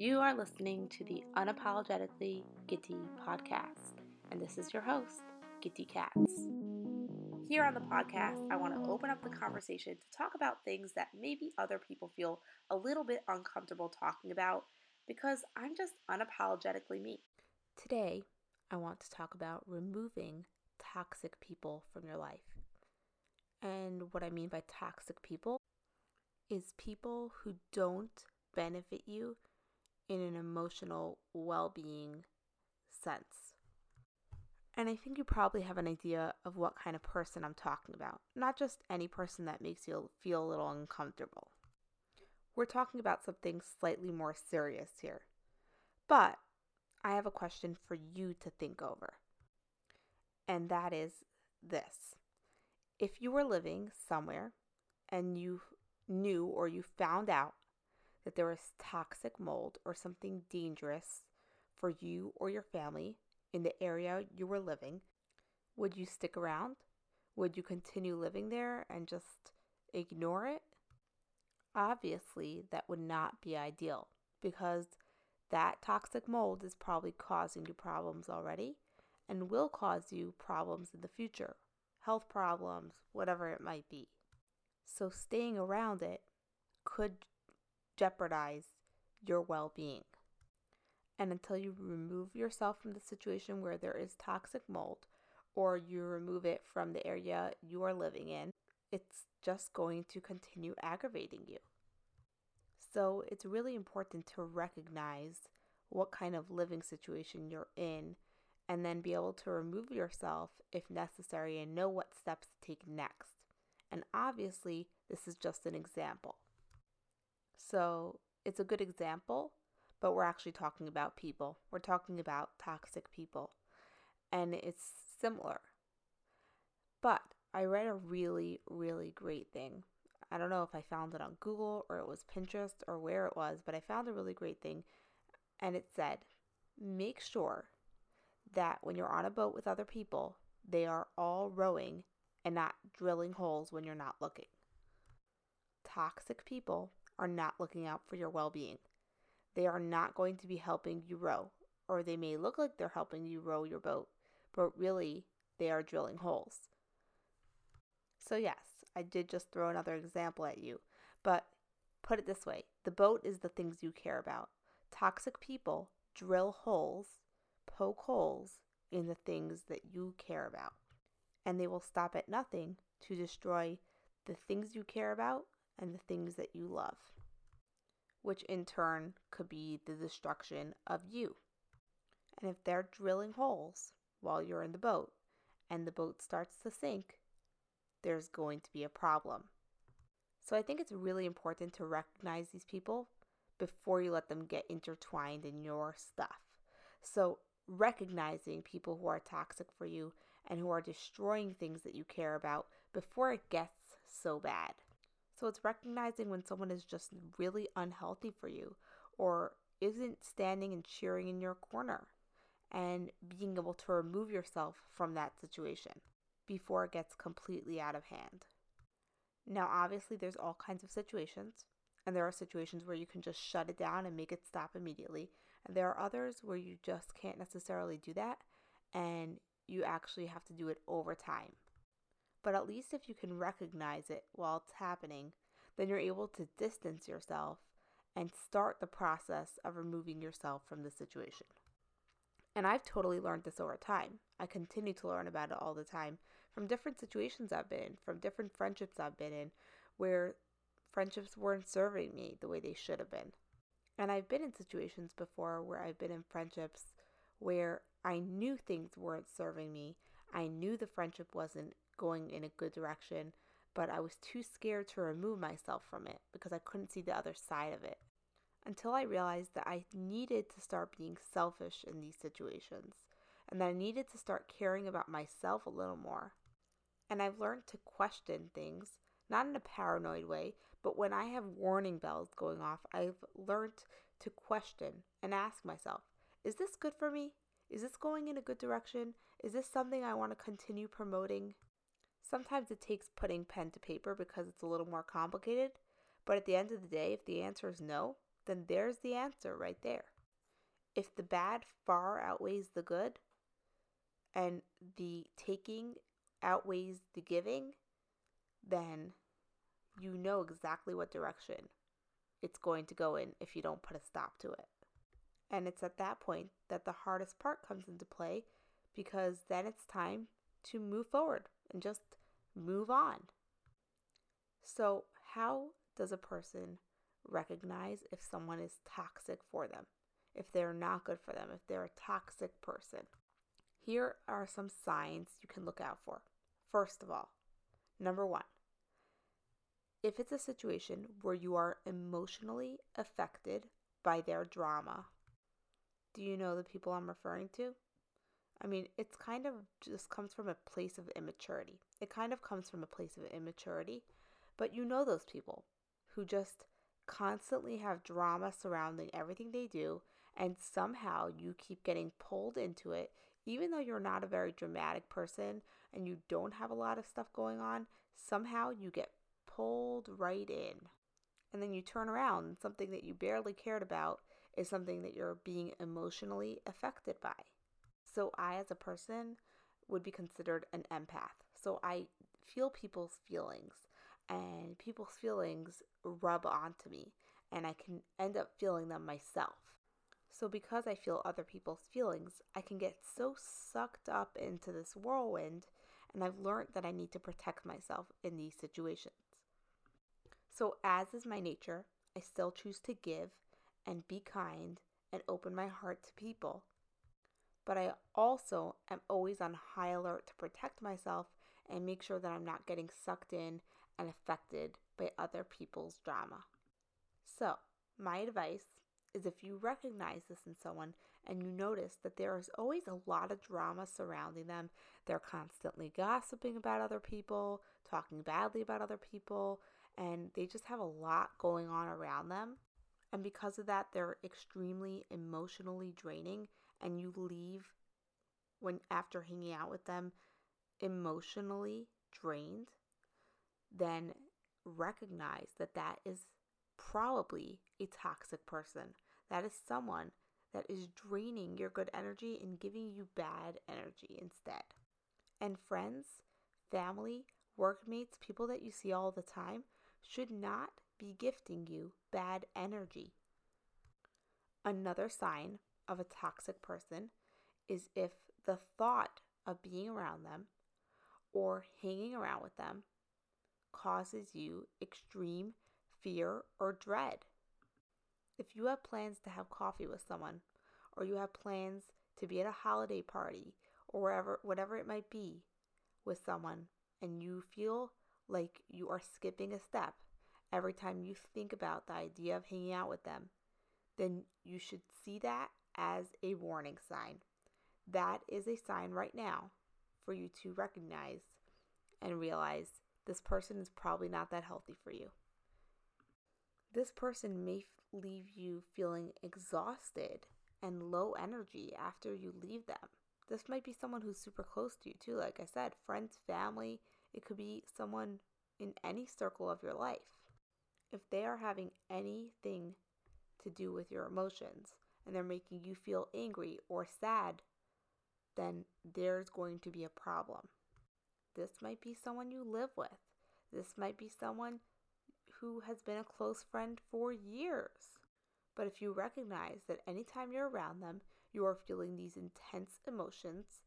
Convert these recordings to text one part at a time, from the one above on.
You are listening to the Unapologetically Gitty podcast, and this is your host, Gitty Cats. Here on the podcast, I want to open up the conversation to talk about things that maybe other people feel a little bit uncomfortable talking about because I'm just unapologetically me. Today, I want to talk about removing toxic people from your life. And what I mean by toxic people is people who don't benefit you in an emotional well being sense. And I think you probably have an idea of what kind of person I'm talking about, not just any person that makes you feel a little uncomfortable. We're talking about something slightly more serious here. But I have a question for you to think over. And that is this If you were living somewhere and you knew or you found out that there is toxic mold or something dangerous for you or your family in the area you were living, would you stick around? Would you continue living there and just ignore it? Obviously, that would not be ideal because that toxic mold is probably causing you problems already and will cause you problems in the future health problems, whatever it might be. So, staying around it could jeopardize your well being. And until you remove yourself from the situation where there is toxic mold or you remove it from the area you are living in, it's just going to continue aggravating you. So it's really important to recognize what kind of living situation you're in and then be able to remove yourself if necessary and know what steps to take next. And obviously, this is just an example. So it's a good example, but we're actually talking about people. We're talking about toxic people. And it's similar. But I read a really, really great thing. I don't know if I found it on Google or it was Pinterest or where it was, but I found a really great thing. And it said, make sure that when you're on a boat with other people, they are all rowing and not drilling holes when you're not looking. Toxic people are not looking out for your well being. They are not going to be helping you row, or they may look like they're helping you row your boat, but really they are drilling holes. So, yes, I did just throw another example at you, but put it this way the boat is the things you care about. Toxic people drill holes, poke holes in the things that you care about, and they will stop at nothing to destroy the things you care about and the things that you love, which in turn could be the destruction of you. And if they're drilling holes while you're in the boat and the boat starts to sink, there's going to be a problem. So I think it's really important to recognize these people before you let them get intertwined in your stuff. So recognizing people who are toxic for you and who are destroying things that you care about before it gets so bad. So it's recognizing when someone is just really unhealthy for you or isn't standing and cheering in your corner and being able to remove yourself from that situation before it gets completely out of hand. Now, obviously, there's all kinds of situations, and there are situations where you can just shut it down and make it stop immediately, and there are others where you just can't necessarily do that, and you actually have to do it over time. But at least if you can recognize it while it's happening, then you're able to distance yourself and start the process of removing yourself from the situation. And I've totally learned this over time. I continue to learn about it all the time from different situations I've been in, from different friendships I've been in, where friendships weren't serving me the way they should have been. And I've been in situations before where I've been in friendships where I knew things weren't serving me. I knew the friendship wasn't going in a good direction, but I was too scared to remove myself from it because I couldn't see the other side of it. Until I realized that I needed to start being selfish in these situations and that I needed to start caring about myself a little more. And I've learned to question things, not in a paranoid way, but when I have warning bells going off, I've learned to question and ask myself, is this good for me? Is this going in a good direction? Is this something I want to continue promoting? Sometimes it takes putting pen to paper because it's a little more complicated, but at the end of the day, if the answer is no, then there's the answer right there. If the bad far outweighs the good and the taking outweighs the giving, then you know exactly what direction it's going to go in if you don't put a stop to it. And it's at that point that the hardest part comes into play because then it's time to move forward and just move on. So, how does a person recognize if someone is toxic for them, if they're not good for them, if they're a toxic person? Here are some signs you can look out for. First of all, number one, if it's a situation where you are emotionally affected by their drama, do you know the people I'm referring to? I mean, it's kind of just comes from a place of immaturity. It kind of comes from a place of immaturity, but you know those people who just constantly have drama surrounding everything they do, and somehow you keep getting pulled into it, even though you're not a very dramatic person and you don't have a lot of stuff going on, somehow you get pulled right in. And then you turn around and something that you barely cared about is something that you're being emotionally affected by. So, I, as a person, would be considered an empath. So, I feel people's feelings, and people's feelings rub onto me, and I can end up feeling them myself. So, because I feel other people's feelings, I can get so sucked up into this whirlwind, and I've learned that I need to protect myself in these situations. So, as is my nature, I still choose to give and be kind and open my heart to people. But I also am always on high alert to protect myself and make sure that I'm not getting sucked in and affected by other people's drama. So, my advice is if you recognize this in someone and you notice that there is always a lot of drama surrounding them, they're constantly gossiping about other people, talking badly about other people, and they just have a lot going on around them. And because of that, they're extremely emotionally draining, and you leave when after hanging out with them emotionally drained, then recognize that that is probably a toxic person. That is someone that is draining your good energy and giving you bad energy instead. And friends, family, workmates, people that you see all the time, should not be gifting you bad energy. Another sign of a toxic person is if the thought of being around them or hanging around with them causes you extreme fear or dread. If you have plans to have coffee with someone, or you have plans to be at a holiday party, or wherever, whatever it might be, with someone, and you feel like you are skipping a step every time you think about the idea of hanging out with them, then you should see that as a warning sign. That is a sign right now for you to recognize and realize this person is probably not that healthy for you. This person may leave you feeling exhausted and low energy after you leave them. This might be someone who's super close to you, too. Like I said, friends, family, it could be someone in any circle of your life. If they are having anything to do with your emotions and they're making you feel angry or sad, then there's going to be a problem. This might be someone you live with. This might be someone who has been a close friend for years. But if you recognize that anytime you're around them, you are feeling these intense emotions,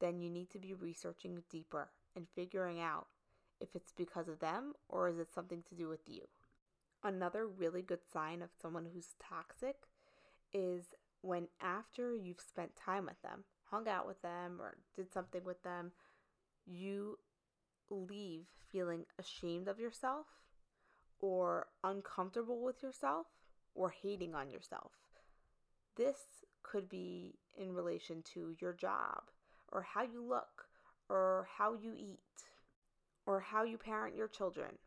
then you need to be researching deeper and figuring out if it's because of them or is it something to do with you. Another really good sign of someone who's toxic is when after you've spent time with them, hung out with them, or did something with them, you leave feeling ashamed of yourself or uncomfortable with yourself or hating on yourself. This could be in relation to your job or how you look or how you eat or how you parent your children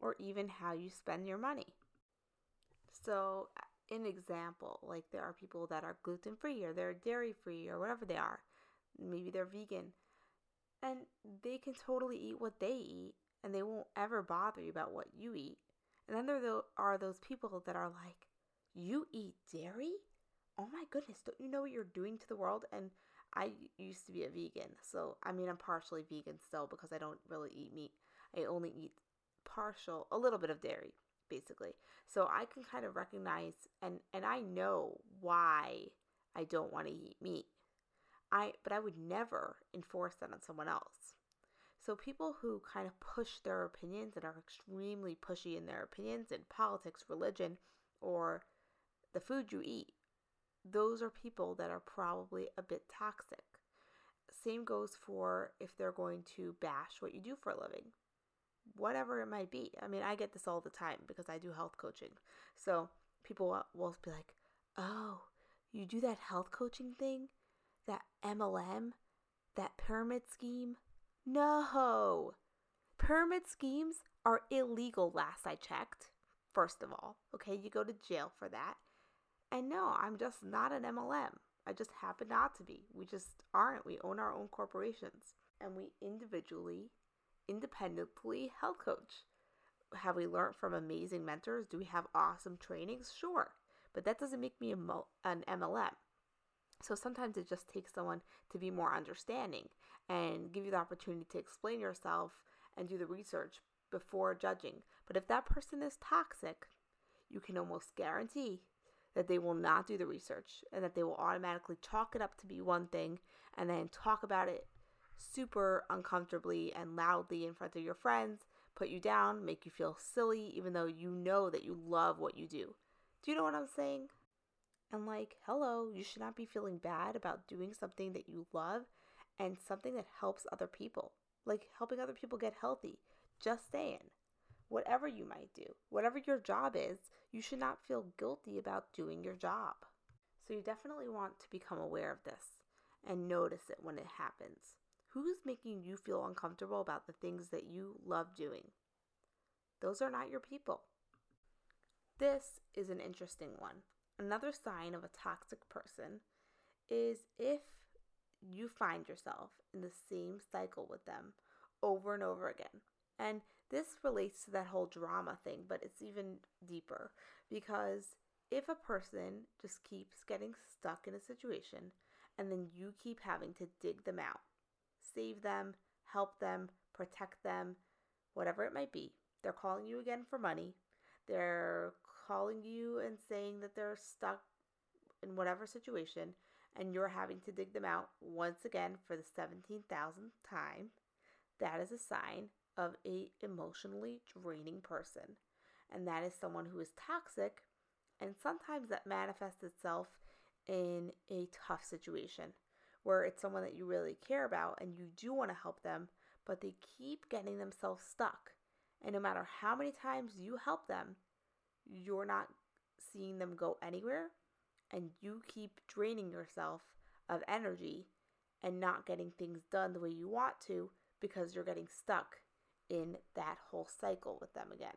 or even how you spend your money. So, an example, like there are people that are gluten free or they're dairy free or whatever they are. Maybe they're vegan. And they can totally eat what they eat and they won't ever bother you about what you eat. And then there are those people that are like, You eat dairy? Oh my goodness, don't you know what you're doing to the world? And I used to be a vegan. So, I mean, I'm partially vegan still because I don't really eat meat. I only eat partial, a little bit of dairy, basically. So I can kind of recognize and and I know why I don't want to eat meat. I but I would never enforce that on someone else. So people who kind of push their opinions and are extremely pushy in their opinions in politics, religion, or the food you eat, those are people that are probably a bit toxic. Same goes for if they're going to bash what you do for a living whatever it might be. I mean, I get this all the time because I do health coaching. So people will be like, oh, you do that health coaching thing? That MLM? That pyramid scheme? No! Pyramid schemes are illegal, last I checked. First of all, okay, you go to jail for that. And no, I'm just not an MLM. I just happen not to be. We just aren't. We own our own corporations and we individually independently health coach. Have we learned from amazing mentors? Do we have awesome trainings? Sure. But that doesn't make me mo- an MLM. So sometimes it just takes someone to be more understanding and give you the opportunity to explain yourself and do the research before judging. But if that person is toxic, you can almost guarantee that they will not do the research and that they will automatically chalk it up to be one thing and then talk about it super uncomfortably and loudly in front of your friends, put you down, make you feel silly, even though you know that you love what you do. Do you know what I'm saying? And like, hello, you should not be feeling bad about doing something that you love and something that helps other people, like helping other people get healthy. Just saying. Whatever you might do, whatever your job is, you should not feel guilty about doing your job. So you definitely want to become aware of this and notice it when it happens. Who's making you feel uncomfortable about the things that you love doing? Those are not your people. This is an interesting one. Another sign of a toxic person is if you find yourself in the same cycle with them over and over again. And this relates to that whole drama thing, but it's even deeper because if a person just keeps getting stuck in a situation and then you keep having to dig them out, save them, help them, protect them, whatever it might be. They're calling you again for money. They're calling you and saying that they're stuck in whatever situation and you're having to dig them out once again for the 17,000th time. That is a sign of a emotionally draining person. And that is someone who is toxic and sometimes that manifests itself in a tough situation where it's someone that you really care about and you do want to help them, but they keep getting themselves stuck. And no matter how many times you help them, you're not seeing them go anywhere and you keep draining yourself of energy and not getting things done the way you want to because you're getting stuck in that whole cycle with them again.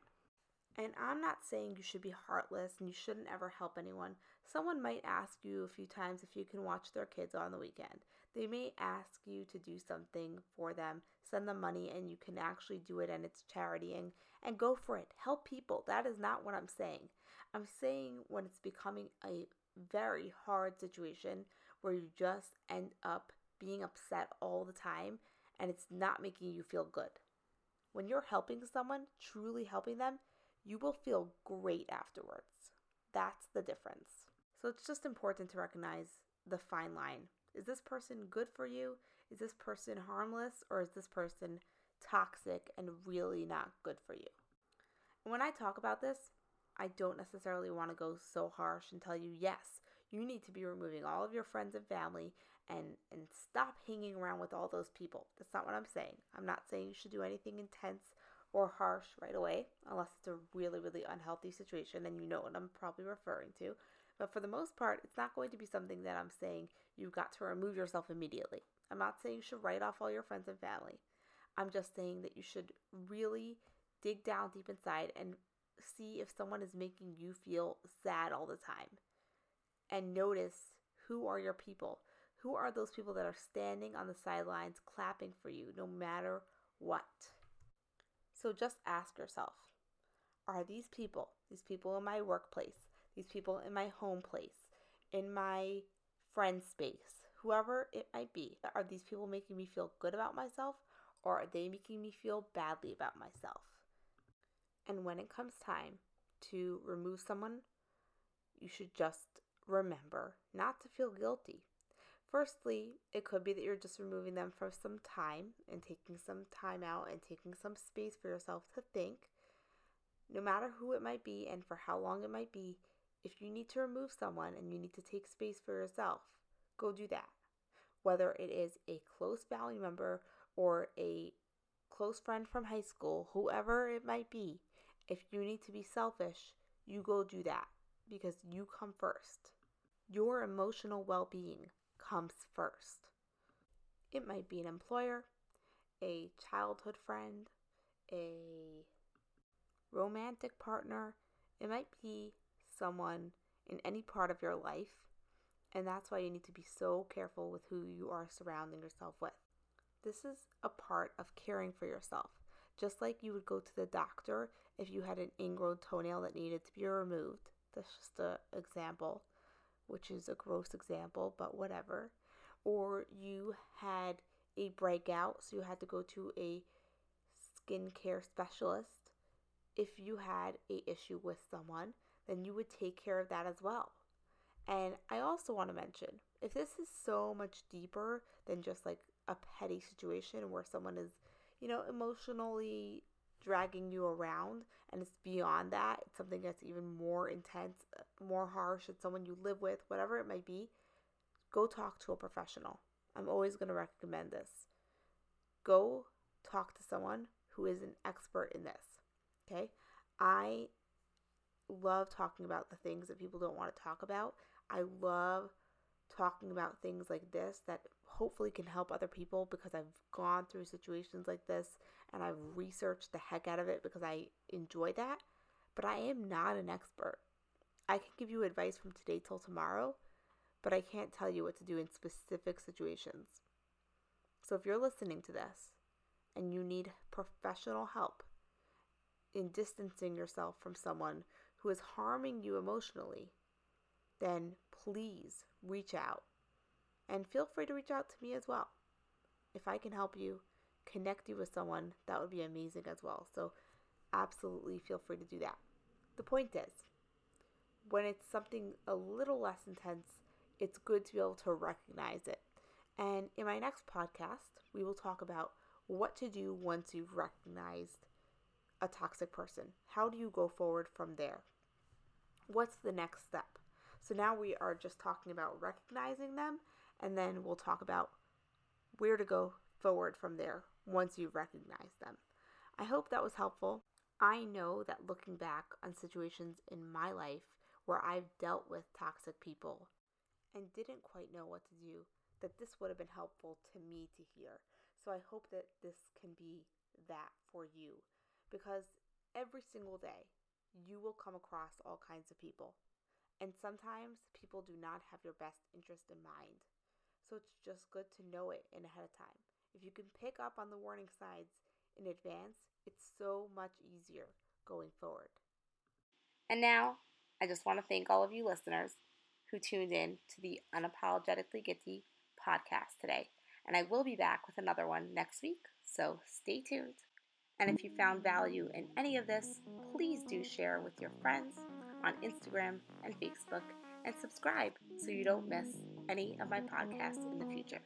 And I'm not saying you should be heartless and you shouldn't ever help anyone. Someone might ask you a few times if you can watch their kids on the weekend. They may ask you to do something for them, send them money, and you can actually do it and it's charity and, and go for it. Help people. That is not what I'm saying. I'm saying when it's becoming a very hard situation where you just end up being upset all the time and it's not making you feel good. When you're helping someone, truly helping them, you will feel great afterwards. That's the difference. So it's just important to recognize the fine line. Is this person good for you? Is this person harmless? Or is this person toxic and really not good for you? And when I talk about this, I don't necessarily want to go so harsh and tell you, yes, you need to be removing all of your friends and family and and stop hanging around with all those people. That's not what I'm saying. I'm not saying you should do anything intense or harsh right away, unless it's a really, really unhealthy situation and you know what I'm probably referring to. But for the most part, it's not going to be something that I'm saying you've got to remove yourself immediately. I'm not saying you should write off all your friends and family. I'm just saying that you should really dig down deep inside and see if someone is making you feel sad all the time. And notice who are your people. Who are those people that are standing on the sidelines clapping for you no matter what? So just ask yourself are these people, these people in my workplace, these people in my home place, in my friend space, whoever it might be. Are these people making me feel good about myself or are they making me feel badly about myself? And when it comes time to remove someone, you should just remember not to feel guilty. Firstly, it could be that you're just removing them for some time and taking some time out and taking some space for yourself to think. No matter who it might be and for how long it might be, if you need to remove someone and you need to take space for yourself, go do that. Whether it is a close family member or a close friend from high school, whoever it might be, if you need to be selfish, you go do that because you come first. Your emotional well being comes first. It might be an employer, a childhood friend, a romantic partner, it might be someone in any part of your life, and that's why you need to be so careful with who you are surrounding yourself with. This is a part of caring for yourself. Just like you would go to the doctor if you had an ingrown toenail that needed to be removed. That's just an example, which is a gross example, but whatever. Or you had a breakout, so you had to go to a skincare specialist. If you had a issue with someone, then you would take care of that as well. And I also want to mention if this is so much deeper than just like a petty situation where someone is, you know, emotionally dragging you around and it's beyond that, it's something that's even more intense, uh, more harsh, it's someone you live with, whatever it might be, go talk to a professional. I'm always going to recommend this. Go talk to someone who is an expert in this. Okay? I love talking about the things that people don't want to talk about. I love talking about things like this that hopefully can help other people because I've gone through situations like this and I've researched the heck out of it because I enjoy that. But I am not an expert. I can give you advice from today till tomorrow, but I can't tell you what to do in specific situations. So if you're listening to this and you need professional help in distancing yourself from someone who is harming you emotionally, then please reach out. And feel free to reach out to me as well. If I can help you, connect you with someone, that would be amazing as well. So, absolutely feel free to do that. The point is, when it's something a little less intense, it's good to be able to recognize it. And in my next podcast, we will talk about what to do once you've recognized a toxic person. How do you go forward from there? What's the next step? So now we are just talking about recognizing them, and then we'll talk about where to go forward from there once you recognize them. I hope that was helpful. I know that looking back on situations in my life where I've dealt with toxic people and didn't quite know what to do, that this would have been helpful to me to hear. So I hope that this can be that for you because every single day you will come across all kinds of people. And sometimes people do not have your best interest in mind. So it's just good to know it in ahead of time. If you can pick up on the warning signs in advance, it's so much easier going forward. And now, I just want to thank all of you listeners who tuned in to the Unapologetically Gitty podcast today. And I will be back with another one next week, so stay tuned. And if you found value in any of this, please do share with your friends on Instagram and Facebook and subscribe so you don't miss any of my podcasts in the future.